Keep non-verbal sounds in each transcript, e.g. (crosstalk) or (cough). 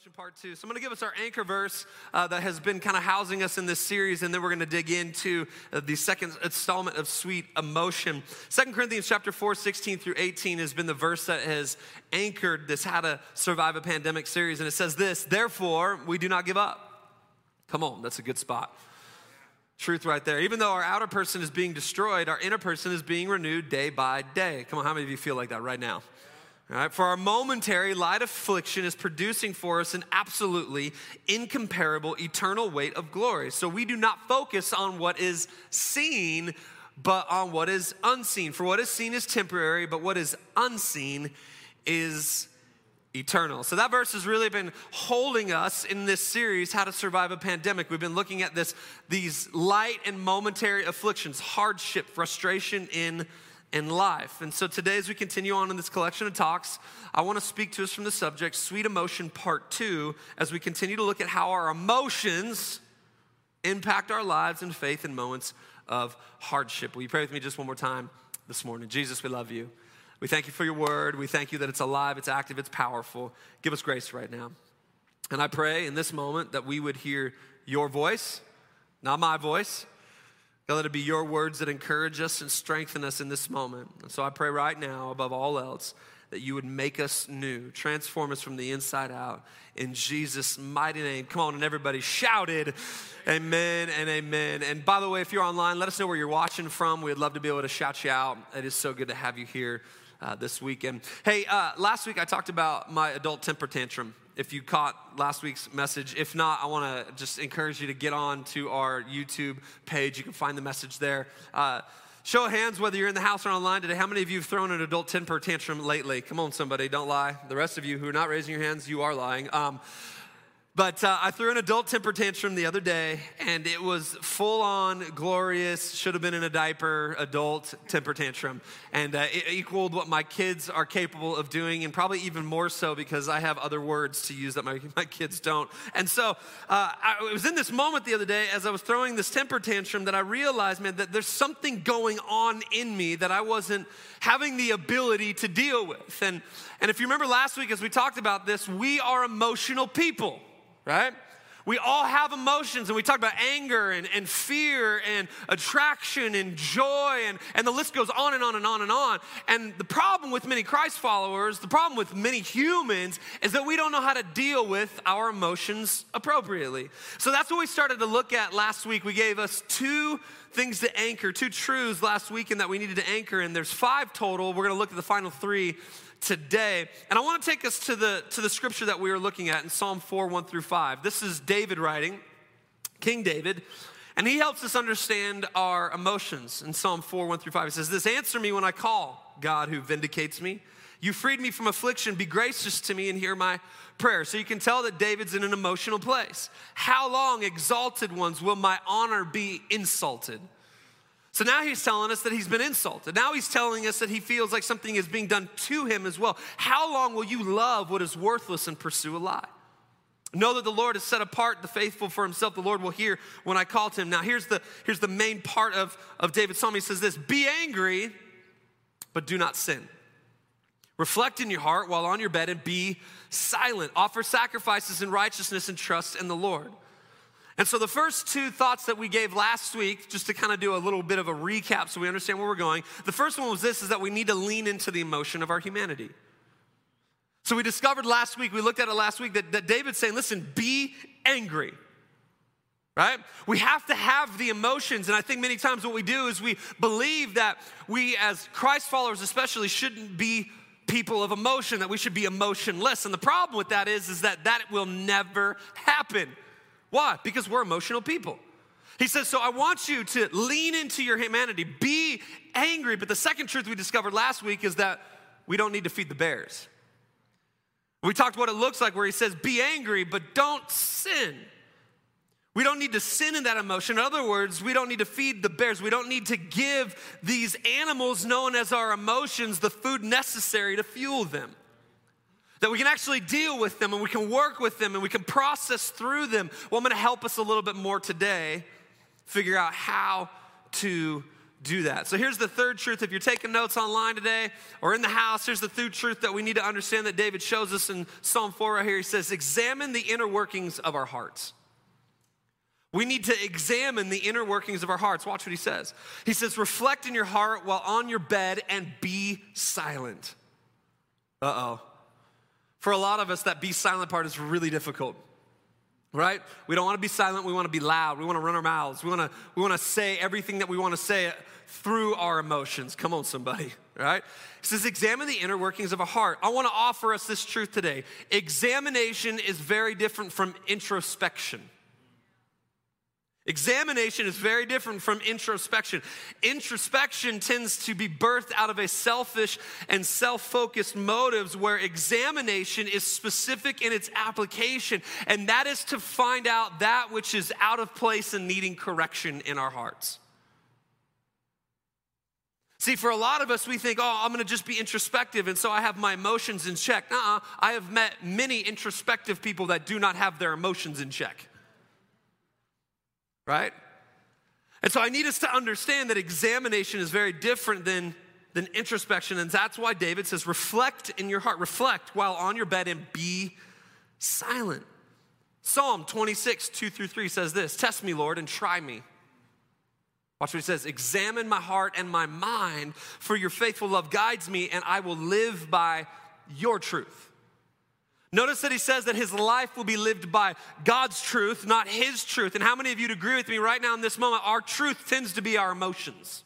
Emotion Part 2. So I'm going to give us our anchor verse uh, that has been kind of housing us in this series, and then we're going to dig into uh, the second installment of Sweet Emotion. Second Corinthians chapter 4, 16 through 18 has been the verse that has anchored this How to Survive a Pandemic series, and it says this, Therefore, we do not give up. Come on, that's a good spot. Truth right there. Even though our outer person is being destroyed, our inner person is being renewed day by day. Come on, how many of you feel like that right now? Right? For our momentary light affliction is producing for us an absolutely incomparable eternal weight of glory. So we do not focus on what is seen, but on what is unseen. For what is seen is temporary, but what is unseen is eternal. So that verse has really been holding us in this series, How to Survive a Pandemic. We've been looking at this, these light and momentary afflictions, hardship, frustration in in life. And so today, as we continue on in this collection of talks, I want to speak to us from the subject Sweet Emotion Part 2 as we continue to look at how our emotions impact our lives and faith in moments of hardship. Will you pray with me just one more time this morning? Jesus, we love you. We thank you for your word. We thank you that it's alive, it's active, it's powerful. Give us grace right now. And I pray in this moment that we would hear your voice, not my voice God, let it be your words that encourage us and strengthen us in this moment. And so I pray right now, above all else, that you would make us new, transform us from the inside out. In Jesus' mighty name. Come on, and everybody shouted, Amen and amen. And by the way, if you're online, let us know where you're watching from. We'd love to be able to shout you out. It is so good to have you here uh, this weekend. Hey, uh, last week I talked about my adult temper tantrum if you caught last week's message. If not, I want to just encourage you to get on to our YouTube page. You can find the message there. Uh, show of hands whether you're in the house or online today. How many of you have thrown an adult temper tantrum lately? Come on, somebody, don't lie. The rest of you who are not raising your hands, you are lying. Um, but uh, I threw an adult temper tantrum the other day, and it was full on, glorious, should have been in a diaper adult temper tantrum. And uh, it equaled what my kids are capable of doing, and probably even more so because I have other words to use that my, my kids don't. And so uh, I it was in this moment the other day as I was throwing this temper tantrum that I realized, man, that there's something going on in me that I wasn't having the ability to deal with. And, and if you remember last week as we talked about this, we are emotional people right? We all have emotions, and we talk about anger and, and fear and attraction and joy, and, and the list goes on and on and on and on. And the problem with many Christ followers, the problem with many humans, is that we don't know how to deal with our emotions appropriately. So that's what we started to look at last week. We gave us two things to anchor, two truths last week, and that we needed to anchor, and there's five total. We're gonna look at the final three today. And I want to take us to the, to the scripture that we were looking at in Psalm 4 1 through 5. This is David writing, King David. And he helps us understand our emotions in Psalm 4 1 through 5. He says, This answer me when I call, God who vindicates me. You freed me from affliction. Be gracious to me and hear my prayer. So you can tell that David's in an emotional place. How long, exalted ones, will my honor be insulted? So now he's telling us that he's been insulted. Now he's telling us that he feels like something is being done to him as well. How long will you love what is worthless and pursue a lie? Know that the Lord has set apart the faithful for himself. The Lord will hear when I call to him. Now, here's the, here's the main part of, of David's psalm. He says this Be angry, but do not sin. Reflect in your heart while on your bed and be silent. Offer sacrifices in righteousness and trust in the Lord. And so, the first two thoughts that we gave last week, just to kind of do a little bit of a recap so we understand where we're going, the first one was this is that we need to lean into the emotion of our humanity. So, we discovered last week, we looked at it last week, that, that David's saying, listen, be angry right? We have to have the emotions. And I think many times what we do is we believe that we, as Christ followers especially, shouldn't be people of emotion, that we should be emotionless. And the problem with that is, is that that will never happen. Why? Because we're emotional people. He says, So I want you to lean into your humanity, be angry. But the second truth we discovered last week is that we don't need to feed the bears. We talked what it looks like where he says, Be angry, but don't sin. We don't need to sin in that emotion. In other words, we don't need to feed the bears. We don't need to give these animals known as our emotions the food necessary to fuel them that we can actually deal with them and we can work with them and we can process through them. Well, I'm going to help us a little bit more today figure out how to do that. So here's the third truth. If you're taking notes online today or in the house, here's the third truth that we need to understand that David shows us in Psalm 4 right here. He says, Examine the inner workings of our hearts. We need to examine the inner workings of our hearts. Watch what he says. He says, Reflect in your heart while on your bed and be silent. Uh oh. For a lot of us, that be silent part is really difficult right? We don't want to be silent. We want to be loud. We want to run our mouths. We want to, we want to say everything that we want to say through our emotions. Come on, somebody, (laughs) right? He says, examine the inner workings of a heart. I want to offer us this truth today. Examination is very different from introspection. Examination is very different from introspection. Introspection tends to be birthed out of a selfish and self focused motives, where examination is specific in its application, and that is to find out that which is out of place and needing correction in our hearts. See, for a lot of us, we think, oh, I'm gonna just be introspective, and so I have my emotions in check. uh I have met many introspective people that do not have their emotions in check right? And so I need us to understand that examination is very different than, than introspection. And that's why David says, reflect in your heart, reflect while on your bed and be silent. Psalm 26, 2 through 3 says this Test me, Lord, and try me. Watch what he says Examine my heart and my mind, for your faithful love guides me, and I will live by your truth. Notice that he says that his life will be lived by God's truth, not his truth. And how many of you agree with me right now in this moment? Our truth tends to be our emotions.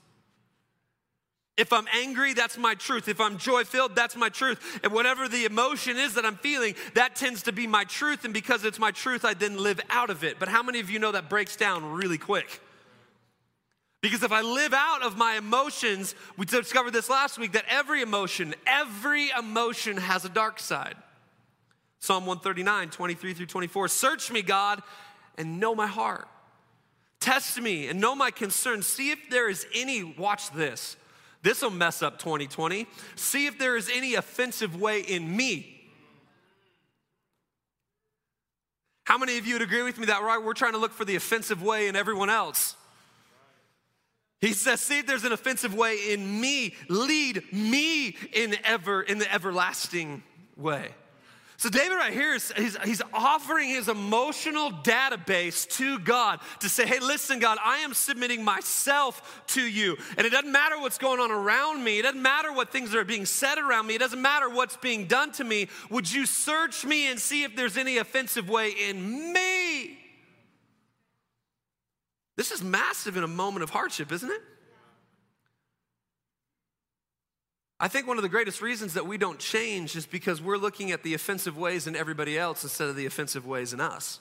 If I'm angry, that's my truth. If I'm joy filled, that's my truth. And whatever the emotion is that I'm feeling, that tends to be my truth. And because it's my truth, I then live out of it. But how many of you know that breaks down really quick? Because if I live out of my emotions, we discovered this last week that every emotion, every emotion has a dark side. Psalm 139, 23 through 24. Search me, God, and know my heart. Test me and know my concerns. See if there is any, watch this. This will mess up 2020. See if there is any offensive way in me. How many of you would agree with me that right? We're trying to look for the offensive way in everyone else. He says, see if there's an offensive way in me. Lead me in ever in the everlasting way. So, David, right here, is, he's, he's offering his emotional database to God to say, hey, listen, God, I am submitting myself to you. And it doesn't matter what's going on around me, it doesn't matter what things are being said around me, it doesn't matter what's being done to me. Would you search me and see if there's any offensive way in me? This is massive in a moment of hardship, isn't it? I think one of the greatest reasons that we don't change is because we're looking at the offensive ways in everybody else instead of the offensive ways in us.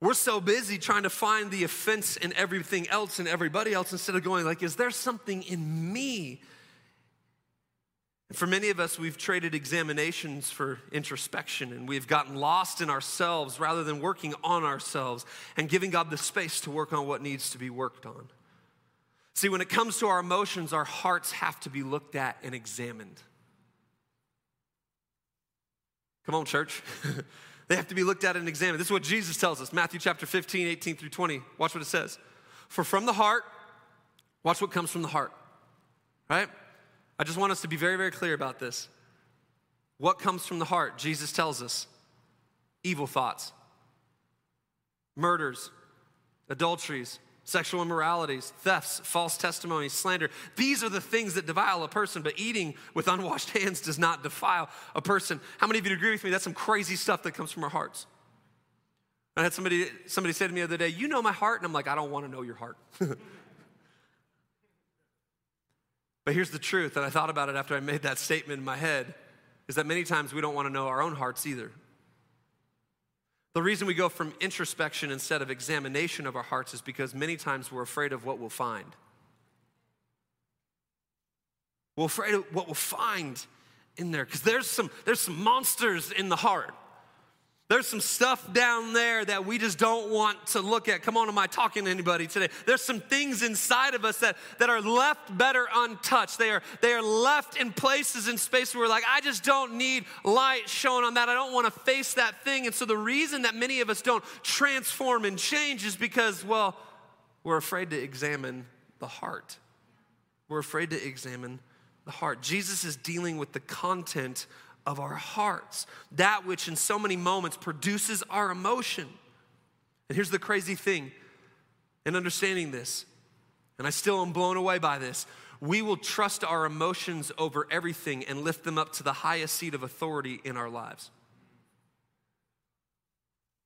We're so busy trying to find the offense in everything else and everybody else instead of going like, is there something in me? And for many of us, we've traded examinations for introspection and we've gotten lost in ourselves rather than working on ourselves and giving God the space to work on what needs to be worked on. See, when it comes to our emotions, our hearts have to be looked at and examined. Come on, church. (laughs) they have to be looked at and examined. This is what Jesus tells us Matthew chapter 15, 18 through 20. Watch what it says. For from the heart, watch what comes from the heart, right? I just want us to be very, very clear about this. What comes from the heart? Jesus tells us evil thoughts, murders, adulteries, sexual immoralities, thefts, false testimonies, slander. These are the things that defile a person, but eating with unwashed hands does not defile a person. How many of you agree with me? That's some crazy stuff that comes from our hearts. I had somebody, somebody say to me the other day, You know my heart? And I'm like, I don't want to know your heart. (laughs) but here's the truth, and I thought about it after I made that statement in my head, is that many times we don't want to know our own hearts either. The reason we go from introspection instead of examination of our hearts is because many times we're afraid of what we'll find. We're afraid of what we'll find in there because there's some, there's some monsters in the heart. There's some stuff down there that we just don't want to look at. Come on, am I talking to anybody today? There's some things inside of us that, that are left better untouched. They are, they are left in places in space where we're like, I just don't need light shown on that. I don't want to face that thing. And so the reason that many of us don't transform and change is because, well, we're afraid to examine the heart. We're afraid to examine the heart. Jesus is dealing with the content of our hearts, that which in so many moments produces our emotion. And here's the crazy thing in understanding this, and I still am blown away by this. We will trust our emotions over everything and lift them up to the highest seat of authority in our lives.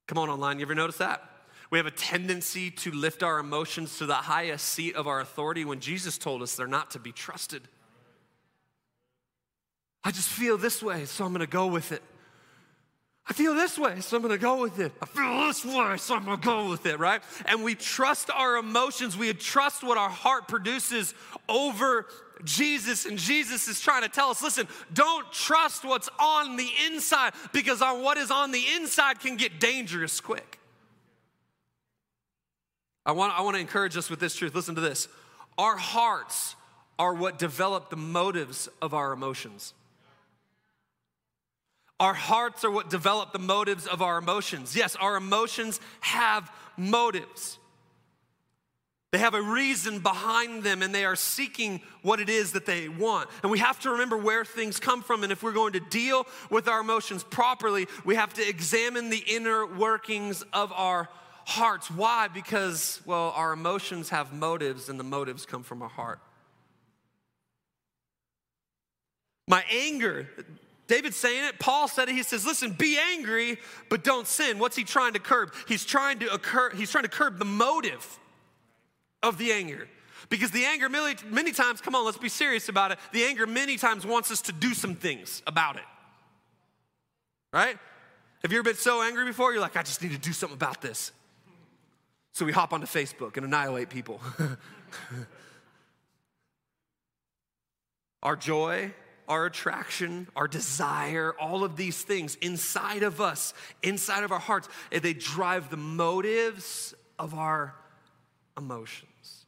Come on, online, you ever notice that? We have a tendency to lift our emotions to the highest seat of our authority when Jesus told us they're not to be trusted. I just feel this way, so I'm gonna go with it. I feel this way, so I'm gonna go with it. I feel this way, so I'm gonna go with it, right? And we trust our emotions, we trust what our heart produces over Jesus. And Jesus is trying to tell us listen, don't trust what's on the inside because on what is on the inside can get dangerous quick. I want, I want to encourage us with this truth. Listen to this. Our hearts are what develop the motives of our emotions. Our hearts are what develop the motives of our emotions. Yes, our emotions have motives. They have a reason behind them and they are seeking what it is that they want. And we have to remember where things come from. And if we're going to deal with our emotions properly, we have to examine the inner workings of our hearts. Why? Because, well, our emotions have motives and the motives come from our heart. My anger, David's saying it. Paul said it. He says, listen, be angry, but don't sin. What's he trying to curb? He's trying to occur, he's trying to curb the motive of the anger. Because the anger many, many times, come on, let's be serious about it. The anger many times wants us to do some things about it. Right? Have you ever been so angry before? You're like, I just need to do something about this. So we hop onto Facebook and annihilate people. (laughs) Our joy, our attraction, our desire, all of these things inside of us, inside of our hearts, they drive the motives of our emotions.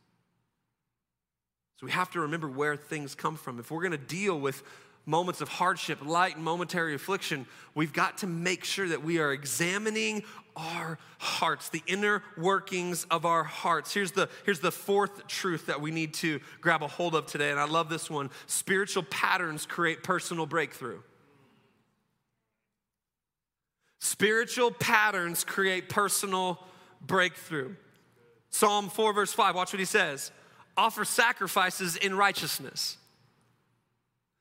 So we have to remember where things come from. If we're going to deal with moments of hardship, light and momentary affliction, we've got to make sure that we are examining our hearts, the inner workings of our hearts. Here's the, here's the fourth truth that we need to grab a hold of today, and I love this one spiritual patterns create personal breakthrough. Spiritual patterns create personal breakthrough. Psalm 4, verse 5, watch what he says offer sacrifices in righteousness.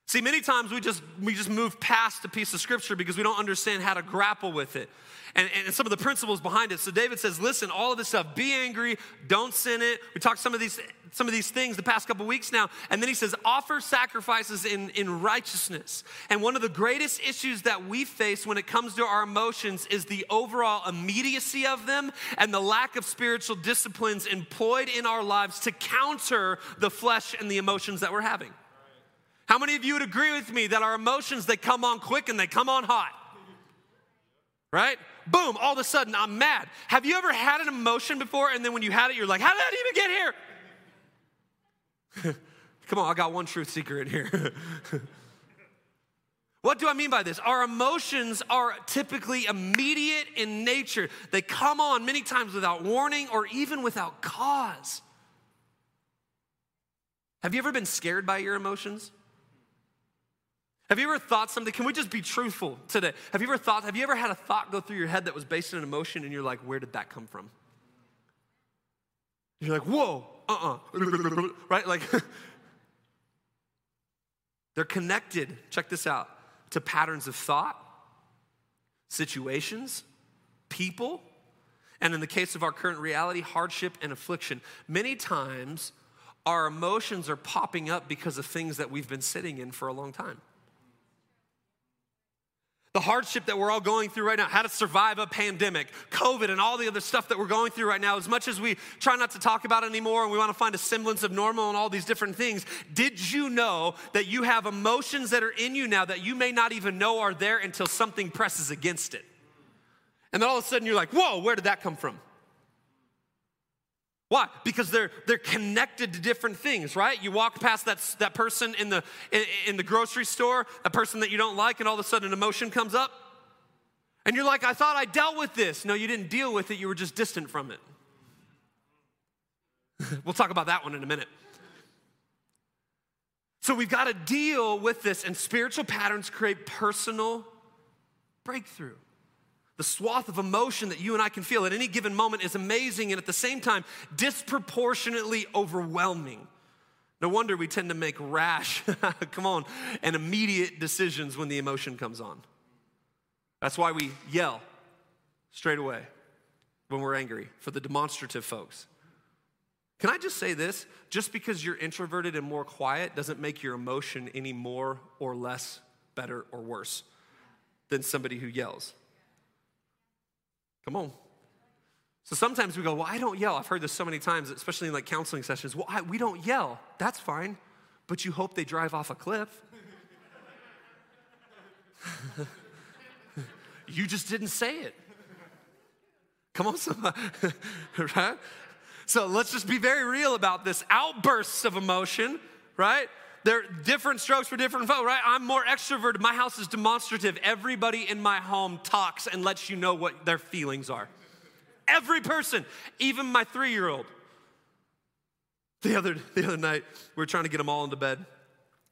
See, many times we just we just move past a piece of scripture because we don't understand how to grapple with it. And, and some of the principles behind it. So David says, listen, all of this stuff, be angry, don't sin it. We talked some of these some of these things the past couple weeks now. And then he says, offer sacrifices in, in righteousness. And one of the greatest issues that we face when it comes to our emotions is the overall immediacy of them and the lack of spiritual disciplines employed in our lives to counter the flesh and the emotions that we're having. How many of you would agree with me that our emotions, they come on quick and they come on hot? Right? Boom, all of a sudden I'm mad. Have you ever had an emotion before and then when you had it, you're like, how did that even get here? (laughs) come on, I got one truth seeker in here. (laughs) What do I mean by this? Our emotions are typically immediate in nature. They come on many times without warning or even without cause. Have you ever been scared by your emotions? Have you ever thought something? Can we just be truthful today? Have you ever thought, have you ever had a thought go through your head that was based on an emotion and you're like, where did that come from? You're like, whoa, uh uh-uh. uh. (laughs) right? Like, (laughs) they're connected, check this out, to patterns of thought, situations, people, and in the case of our current reality, hardship and affliction. Many times, our emotions are popping up because of things that we've been sitting in for a long time the hardship that we're all going through right now, how to survive a pandemic, COVID, and all the other stuff that we're going through right now, as much as we try not to talk about it anymore and we want to find a semblance of normal and all these different things, did you know that you have emotions that are in you now that you may not even know are there until something presses against it? And then all of a sudden you're like, whoa, where did that come from? Why? Because they're, they're connected to different things, right? You walk past that, that person in the, in, in the grocery store, a person that you don't like, and all of a sudden an emotion comes up. And you're like, I thought I dealt with this. No, you didn't deal with it, you were just distant from it. (laughs) we'll talk about that one in a minute. So we've got to deal with this, and spiritual patterns create personal breakthrough. The swath of emotion that you and I can feel at any given moment is amazing and at the same time disproportionately overwhelming. No wonder we tend to make rash, (laughs) come on, and immediate decisions when the emotion comes on. That's why we yell straight away when we're angry for the demonstrative folks. Can I just say this? Just because you're introverted and more quiet doesn't make your emotion any more or less better or worse than somebody who yells. Come on. So sometimes we go, Well, I don't yell. I've heard this so many times, especially in like counseling sessions. Well, I, we don't yell. That's fine. But you hope they drive off a cliff. (laughs) you just didn't say it. Come on, somebody. (laughs) right? So let's just be very real about this. Outbursts of emotion, right? They're different strokes for different folks, right? I'm more extroverted. My house is demonstrative. Everybody in my home talks and lets you know what their feelings are. Every person, even my three year old. The other, the other night, we were trying to get them all into bed.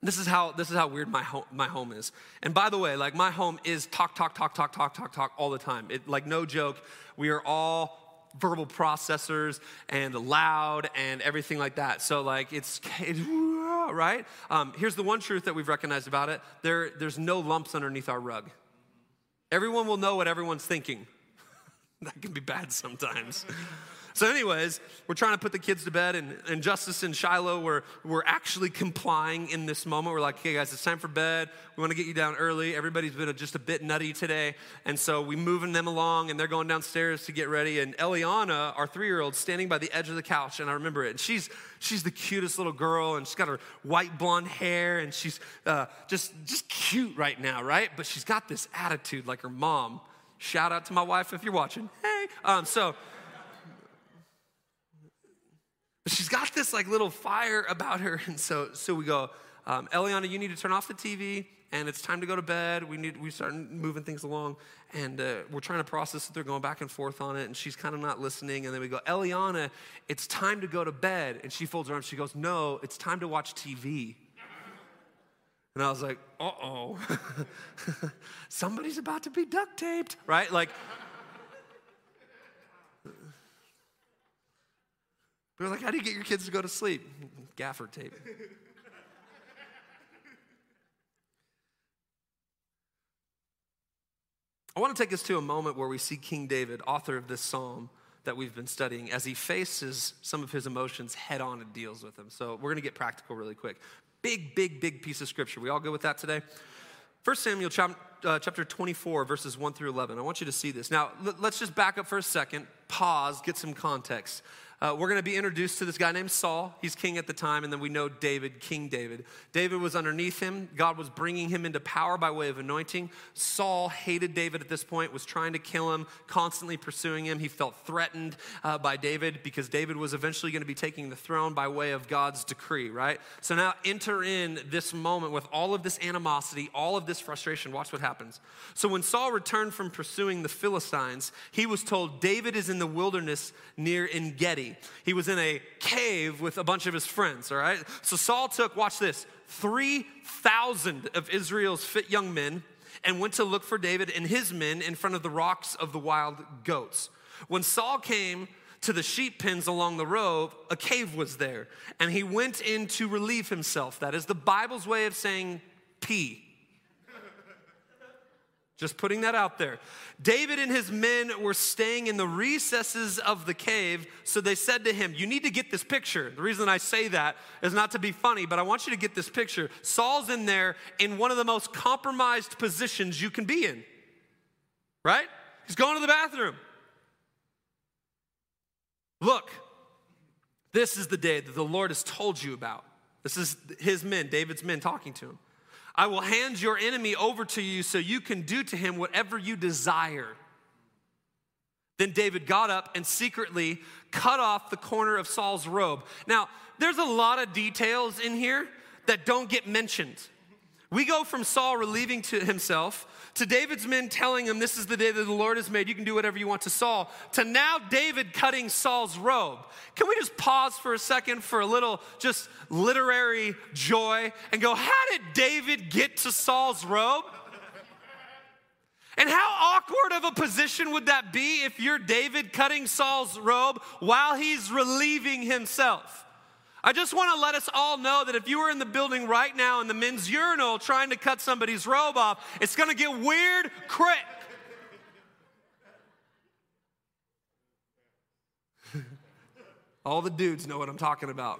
This is how this is how weird my home my home is. And by the way, like my home is talk talk talk talk talk talk talk all the time. It like no joke. We are all verbal processors and loud and everything like that. So like it's, it's right? Um, here's the one truth that we've recognized about it: there, there's no lumps underneath our rug. Everyone will know what everyone's thinking. (laughs) that can be bad sometimes. So, anyways, we're trying to put the kids to bed, and, and Justice and Shiloh were, were actually complying in this moment. We're like, okay, guys, it's time for bed. We want to get you down early. Everybody's been a, just a bit nutty today. And so we're moving them along, and they're going downstairs to get ready. And Eliana, our three year old, standing by the edge of the couch, and I remember it. And she's, she's the cutest little girl, and she's got her white blonde hair, and she's uh, just, just cute right now, right? But she's got this attitude like her mom. Shout out to my wife if you're watching. Hey. Um, so, she's got this like little fire about her. And so, so we go, um, Eliana, you need to turn off the TV and it's time to go to bed. We need, we start moving things along and uh, we're trying to process it. They're going back and forth on it and she's kind of not listening. And then we go, Eliana, it's time to go to bed. And she folds her arms. She goes, no, it's time to watch TV. And I was like, uh oh, (laughs) somebody's about to be duct taped, right? Like, We are like, how do you get your kids to go to sleep? Gaffer tape. I want to take us to a moment where we see King David, author of this psalm that we've been studying, as he faces some of his emotions head on and deals with them. So we're going to get practical really quick. Big, big, big piece of scripture. We all good with that today? 1 Samuel uh, chapter 24, verses 1 through 11. I want you to see this. Now, let's just back up for a second, pause, get some context. Uh, we're going to be introduced to this guy named Saul. He's king at the time, and then we know David, King David. David was underneath him. God was bringing him into power by way of anointing. Saul hated David at this point, was trying to kill him, constantly pursuing him. He felt threatened uh, by David because David was eventually going to be taking the throne by way of God's decree, right? So now enter in this moment with all of this animosity, all of this frustration. Watch what happens. So when Saul returned from pursuing the Philistines, he was told, David is in the wilderness near En Gedi. He was in a cave with a bunch of his friends, all right? So Saul took, watch this, 3,000 of Israel's fit young men and went to look for David and his men in front of the rocks of the wild goats. When Saul came to the sheep pens along the road, a cave was there, and he went in to relieve himself. That is the Bible's way of saying pee. Just putting that out there. David and his men were staying in the recesses of the cave, so they said to him, You need to get this picture. The reason I say that is not to be funny, but I want you to get this picture. Saul's in there in one of the most compromised positions you can be in, right? He's going to the bathroom. Look, this is the day that the Lord has told you about. This is his men, David's men, talking to him. I will hand your enemy over to you so you can do to him whatever you desire. Then David got up and secretly cut off the corner of Saul's robe. Now, there's a lot of details in here that don't get mentioned. We go from Saul relieving to himself to David's men telling him, This is the day that the Lord has made. You can do whatever you want to Saul, to now David cutting Saul's robe. Can we just pause for a second for a little just literary joy and go, How did David get to Saul's robe? And how awkward of a position would that be if you're David cutting Saul's robe while he's relieving himself? I just want to let us all know that if you were in the building right now in the men's urinal trying to cut somebody's robe off, it's going to get weird quick. (laughs) all the dudes know what I'm talking about.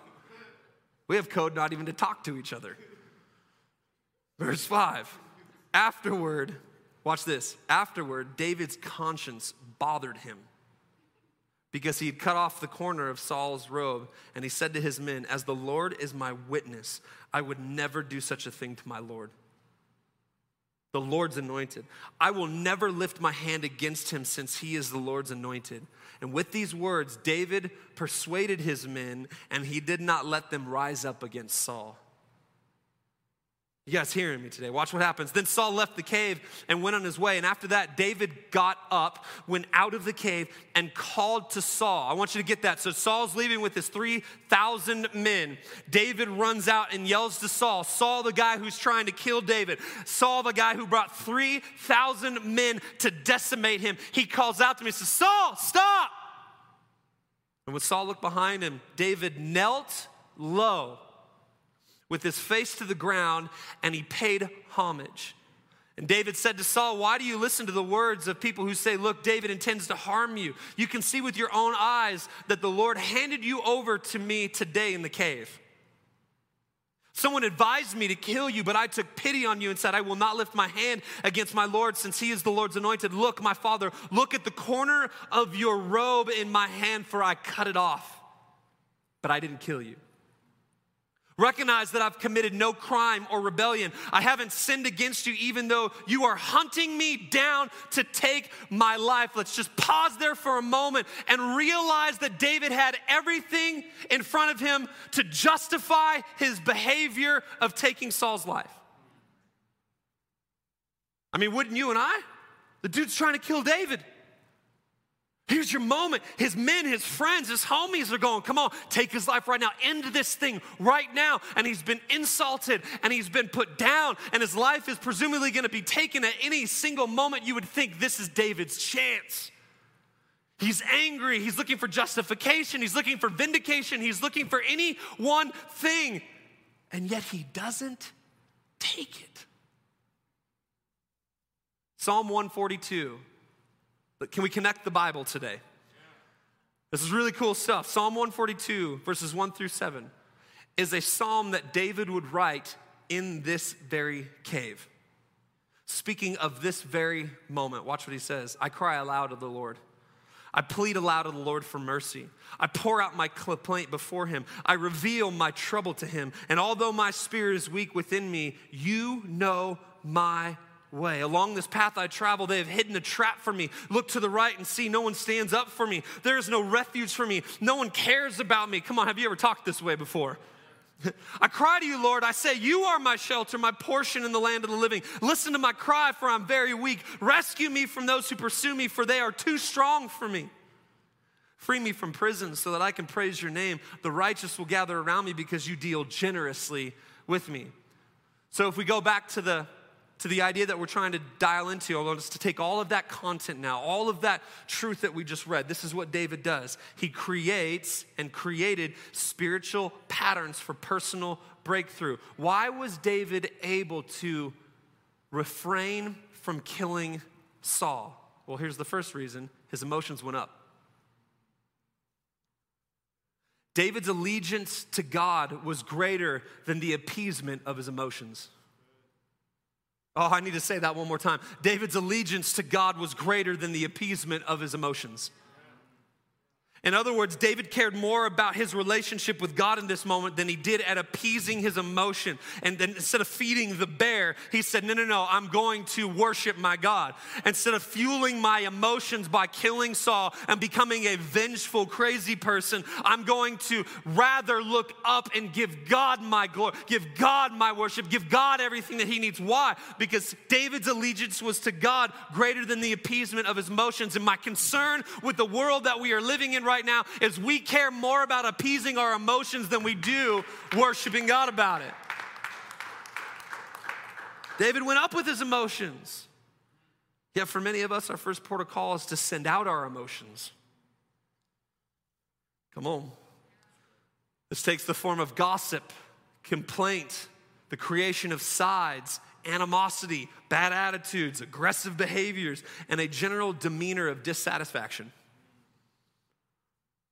We have code not even to talk to each other. Verse 5 Afterward, watch this. Afterward, David's conscience bothered him because he had cut off the corner of Saul's robe. And he said to his men, As the Lord is my witness, I would never do such a thing to my Lord. The Lord's anointed. I will never lift my hand against him since he is the Lord's anointed. And with these words, David persuaded his men, and he did not let them rise up against Saul. You guys hearing me today? Watch what happens. Then Saul left the cave and went on his way. And after that, David got up, went out of the cave, and called to Saul. I want you to get that. So Saul's leaving with his 3,000 men. David runs out and yells to Saul Saul, the guy who's trying to kill David. Saul, the guy who brought 3,000 men to decimate him. He calls out to me says, Saul, stop. And when Saul looked behind him, David knelt low with his face to the ground and he paid homage. And David said to Saul, Why do you listen to the words of people who say, Look, David intends to harm you? You can see with your own eyes that the Lord handed you over to me today in the cave. Someone advised me to kill you, but I took pity on you and said, I will not lift my hand against my Lord since he is the Lord's anointed. Look, my father, look at the corner of your robe in my hand, for I cut it off, but I didn't kill you. Recognize that I've committed no crime or rebellion. I haven't sinned against you, even though you are hunting me down to take my life. Let's just pause there for a moment and realize that David had everything in front of him to justify his behavior of taking Saul's life. I mean, wouldn't you and I? The dude's trying to kill David. Here's your moment. His men, his friends, his homies are going, come on, take his life right now. End this thing right now. And he's been insulted and he's been put down, and his life is presumably going to be taken at any single moment. You would think this is David's chance. He's angry. He's looking for justification. He's looking for vindication. He's looking for any one thing. And yet he doesn't take it. Psalm 142 but can we connect the Bible today? This is really cool stuff. Psalm 142, verses 1 through 7, is a psalm that David would write in this very cave. Speaking of this very moment, watch what he says I cry aloud to the Lord. I plead aloud to the Lord for mercy. I pour out my complaint before him. I reveal my trouble to him. And although my spirit is weak within me, you know my way. Along this path I travel, they have hidden a trap for me. Look to the right and see no one stands up for me. There is no refuge for me. No one cares about me. Come on, have you ever talked this way before? (laughs) I cry to you, Lord. I say, You are my shelter, my portion in the land of the living. Listen to my cry, for I'm very weak. Rescue me from those who pursue me, for they are too strong for me. Free me from prison so that I can praise your name. The righteous will gather around me because you deal generously with me. So if we go back to the to the idea that we're trying to dial into. I want us to take all of that content now, all of that truth that we just read. This is what David does. He creates and created spiritual patterns for personal breakthrough. Why was David able to refrain from killing Saul? Well, here's the first reason his emotions went up. David's allegiance to God was greater than the appeasement of his emotions. Oh, I need to say that one more time. David's allegiance to God was greater than the appeasement of his emotions. In other words, David cared more about his relationship with God in this moment than he did at appeasing his emotion. And then instead of feeding the bear, he said, No, no, no, I'm going to worship my God. Instead of fueling my emotions by killing Saul and becoming a vengeful, crazy person, I'm going to rather look up and give God my glory, give God my worship, give God everything that he needs. Why? Because David's allegiance was to God greater than the appeasement of his emotions. And my concern with the world that we are living in right right now is we care more about appeasing our emotions than we do worshiping God about it. David went up with his emotions. Yet for many of us, our first protocol is to send out our emotions. Come on. This takes the form of gossip, complaint, the creation of sides, animosity, bad attitudes, aggressive behaviors, and a general demeanor of dissatisfaction.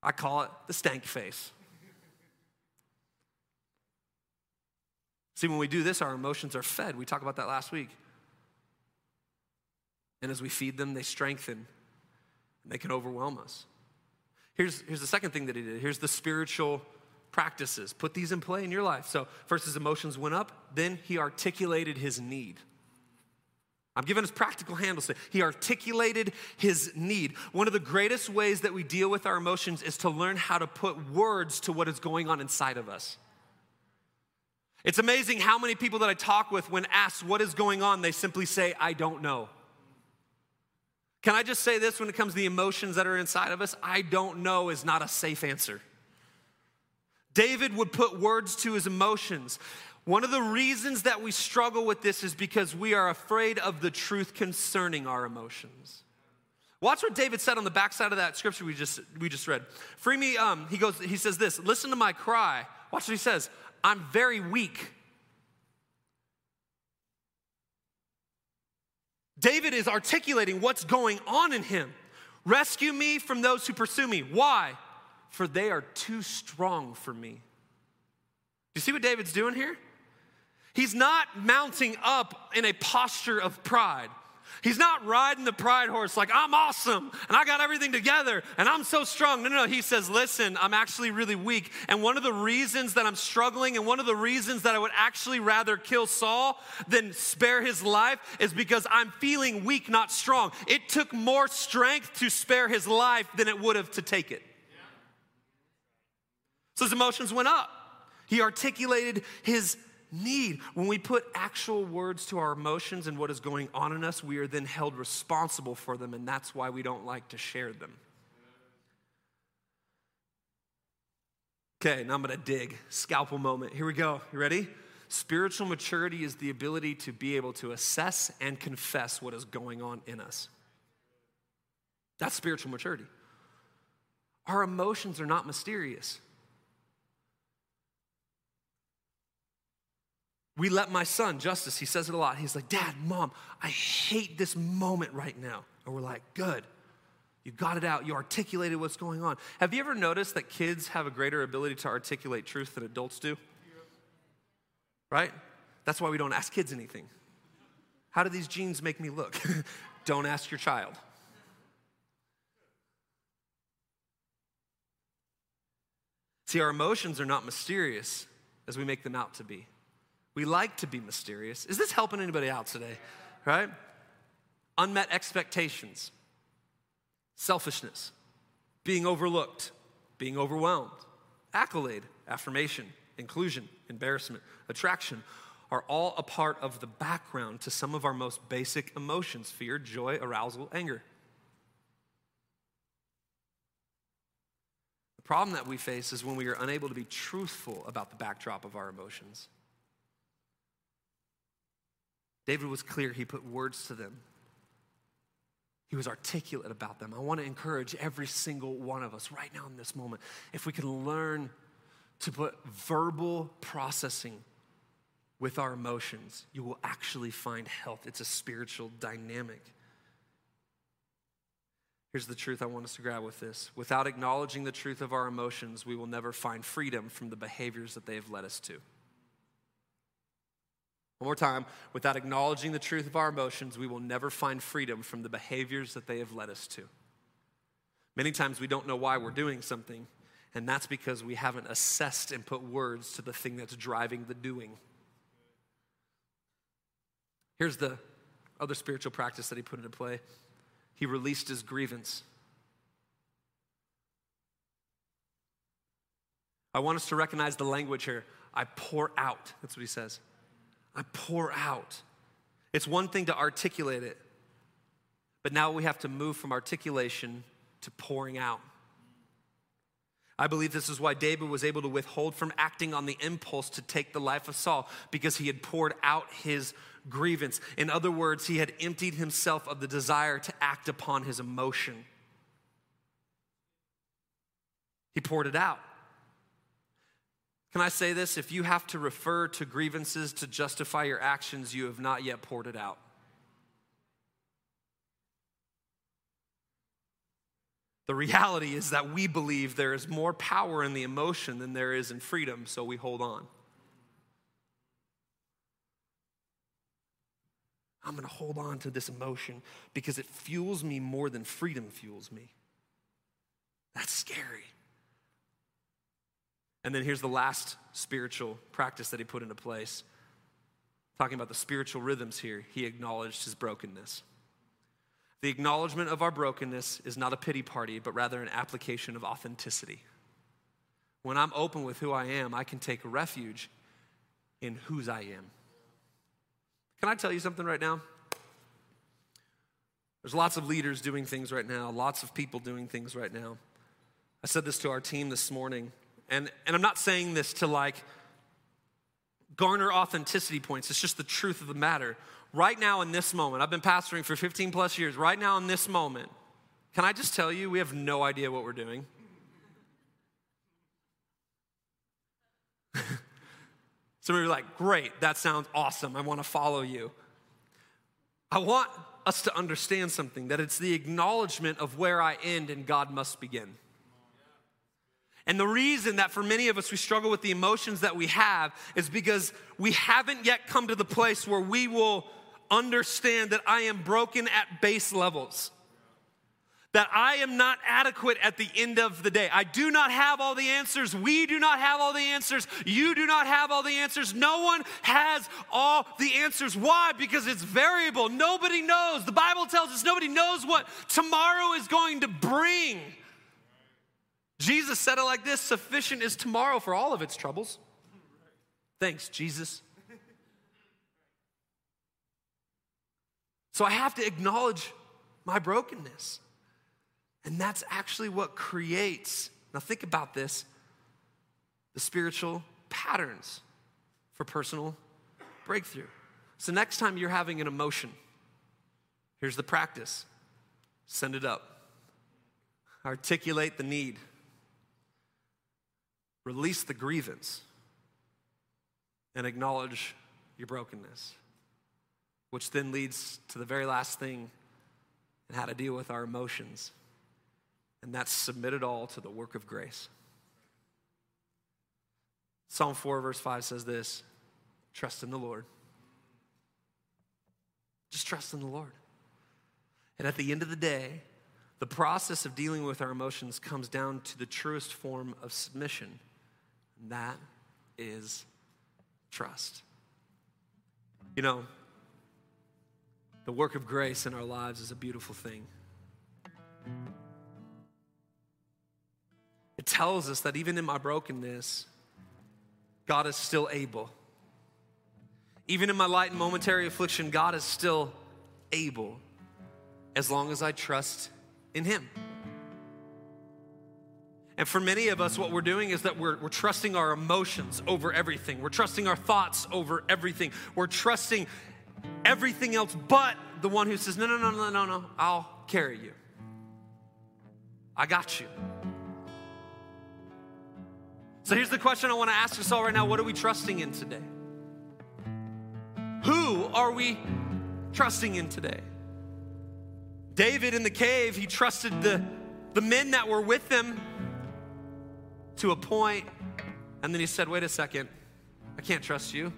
I call it the stank face. See, when we do this, our emotions are fed. We talked about that last week. And as we feed them, they strengthen and they can overwhelm us. Here's, here's the second thing that he did. Here's the spiritual practices. Put these in play in your life. So, first, his emotions went up, then he articulated his need. I'm giving us practical handles. He articulated his need. One of the greatest ways that we deal with our emotions is to learn how to put words to what is going on inside of us. It's amazing how many people that I talk with, when asked what is going on, they simply say, I don't know. Can I just say this when it comes to the emotions that are inside of us? I don't know is not a safe answer. David would put words to his emotions. One of the reasons that we struggle with this is because we are afraid of the truth concerning our emotions. Watch what David said on the backside of that scripture we just we just read. Free me, um, he goes, he says this, listen to my cry. Watch what he says. I'm very weak. David is articulating what's going on in him. Rescue me from those who pursue me. Why? For they are too strong for me. Do you see what David's doing here? He's not mounting up in a posture of pride. He's not riding the pride horse like, I'm awesome and I got everything together and I'm so strong. No, no, no. He says, Listen, I'm actually really weak. And one of the reasons that I'm struggling and one of the reasons that I would actually rather kill Saul than spare his life is because I'm feeling weak, not strong. It took more strength to spare his life than it would have to take it. So his emotions went up. He articulated his need. When we put actual words to our emotions and what is going on in us, we are then held responsible for them, and that's why we don't like to share them. Okay, now I'm gonna dig. Scalpel moment. Here we go. You ready? Spiritual maturity is the ability to be able to assess and confess what is going on in us. That's spiritual maturity. Our emotions are not mysterious. We let my son, Justice, he says it a lot. He's like, Dad, Mom, I hate this moment right now. And we're like, Good. You got it out. You articulated what's going on. Have you ever noticed that kids have a greater ability to articulate truth than adults do? Right? That's why we don't ask kids anything. How do these jeans make me look? (laughs) don't ask your child. See, our emotions are not mysterious as we make them out to be. We like to be mysterious. Is this helping anybody out today? Right? Unmet expectations, selfishness, being overlooked, being overwhelmed, accolade, affirmation, inclusion, embarrassment, attraction are all a part of the background to some of our most basic emotions fear, joy, arousal, anger. The problem that we face is when we are unable to be truthful about the backdrop of our emotions. David was clear, he put words to them. He was articulate about them. I want to encourage every single one of us right now in this moment, if we can learn to put verbal processing with our emotions, you will actually find health. It's a spiritual dynamic. Here's the truth I want us to grab with this. Without acknowledging the truth of our emotions, we will never find freedom from the behaviors that they have led us to. One more time, without acknowledging the truth of our emotions, we will never find freedom from the behaviors that they have led us to. Many times we don't know why we're doing something, and that's because we haven't assessed and put words to the thing that's driving the doing. Here's the other spiritual practice that he put into play he released his grievance. I want us to recognize the language here. I pour out. That's what he says. I pour out. It's one thing to articulate it, but now we have to move from articulation to pouring out. I believe this is why David was able to withhold from acting on the impulse to take the life of Saul because he had poured out his grievance. In other words, he had emptied himself of the desire to act upon his emotion. He poured it out. Can I say this? If you have to refer to grievances to justify your actions, you have not yet poured it out. The reality is that we believe there is more power in the emotion than there is in freedom, so we hold on. I'm going to hold on to this emotion because it fuels me more than freedom fuels me. That's scary. And then here's the last spiritual practice that he put into place. Talking about the spiritual rhythms here, he acknowledged his brokenness. The acknowledgement of our brokenness is not a pity party, but rather an application of authenticity. When I'm open with who I am, I can take refuge in whose I am. Can I tell you something right now? There's lots of leaders doing things right now, lots of people doing things right now. I said this to our team this morning. And, and I'm not saying this to like garner authenticity points, it's just the truth of the matter. Right now, in this moment, I've been pastoring for 15 plus years. Right now, in this moment, can I just tell you, we have no idea what we're doing? (laughs) Some of you are like, great, that sounds awesome. I want to follow you. I want us to understand something that it's the acknowledgement of where I end and God must begin. And the reason that for many of us we struggle with the emotions that we have is because we haven't yet come to the place where we will understand that I am broken at base levels. That I am not adequate at the end of the day. I do not have all the answers. We do not have all the answers. You do not have all the answers. No one has all the answers. Why? Because it's variable. Nobody knows. The Bible tells us nobody knows what tomorrow is going to bring. Jesus said it like this sufficient is tomorrow for all of its troubles. Thanks, Jesus. So I have to acknowledge my brokenness. And that's actually what creates, now think about this, the spiritual patterns for personal breakthrough. So next time you're having an emotion, here's the practice send it up, articulate the need. Release the grievance and acknowledge your brokenness, which then leads to the very last thing and how to deal with our emotions. And that's submit it all to the work of grace. Psalm 4, verse 5 says this trust in the Lord. Just trust in the Lord. And at the end of the day, the process of dealing with our emotions comes down to the truest form of submission that is trust. You know, the work of grace in our lives is a beautiful thing. It tells us that even in my brokenness, God is still able. Even in my light and momentary affliction, God is still able as long as I trust in Him. And for many of us, what we're doing is that we're, we're trusting our emotions over everything. We're trusting our thoughts over everything. We're trusting everything else but the one who says, No, no, no, no, no, no, I'll carry you. I got you. So here's the question I want to ask us all right now What are we trusting in today? Who are we trusting in today? David in the cave, he trusted the, the men that were with him to a point, and then he said, Wait a second, I can't trust you.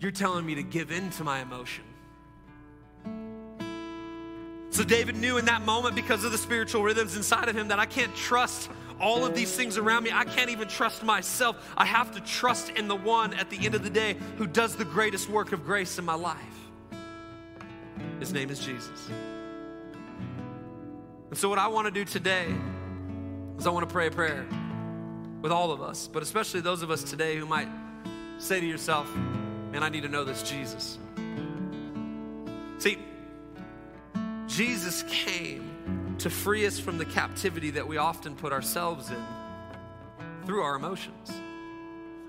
You're telling me to give in to my emotion. So David knew in that moment, because of the spiritual rhythms inside of him, that I can't trust all of these things around me. I can't even trust myself. I have to trust in the one at the end of the day who does the greatest work of grace in my life. His name is Jesus. And so, what I want to do today is I want to pray a prayer with all of us, but especially those of us today who might say to yourself, Man, I need to know this Jesus. See, Jesus came to free us from the captivity that we often put ourselves in through our emotions.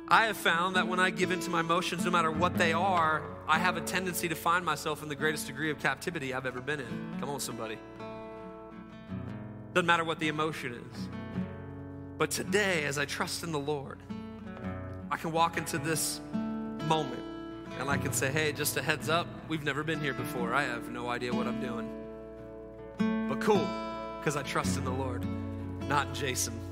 I have found that when I give into my emotions, no matter what they are, I have a tendency to find myself in the greatest degree of captivity I've ever been in. Come on, somebody. Doesn't matter what the emotion is. But today, as I trust in the Lord, I can walk into this moment and I can say, hey, just a heads up, we've never been here before. I have no idea what I'm doing. But cool, because I trust in the Lord, not Jason.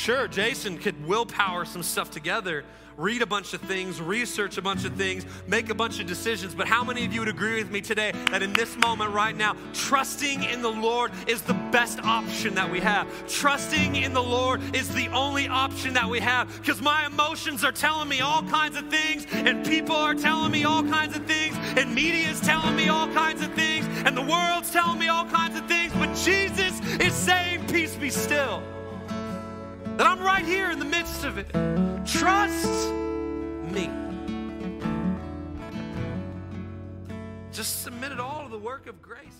Sure, Jason could willpower some stuff together, read a bunch of things, research a bunch of things, make a bunch of decisions. But how many of you would agree with me today that in this moment right now, trusting in the Lord is the best option that we have? Trusting in the Lord is the only option that we have because my emotions are telling me all kinds of things, and people are telling me all kinds of things, and media is telling me all kinds of things, and the world's telling me all kinds of things. But Jesus is saying, Peace be still that I'm right here in the midst of it. Trust me. Just submit it all to the work of grace.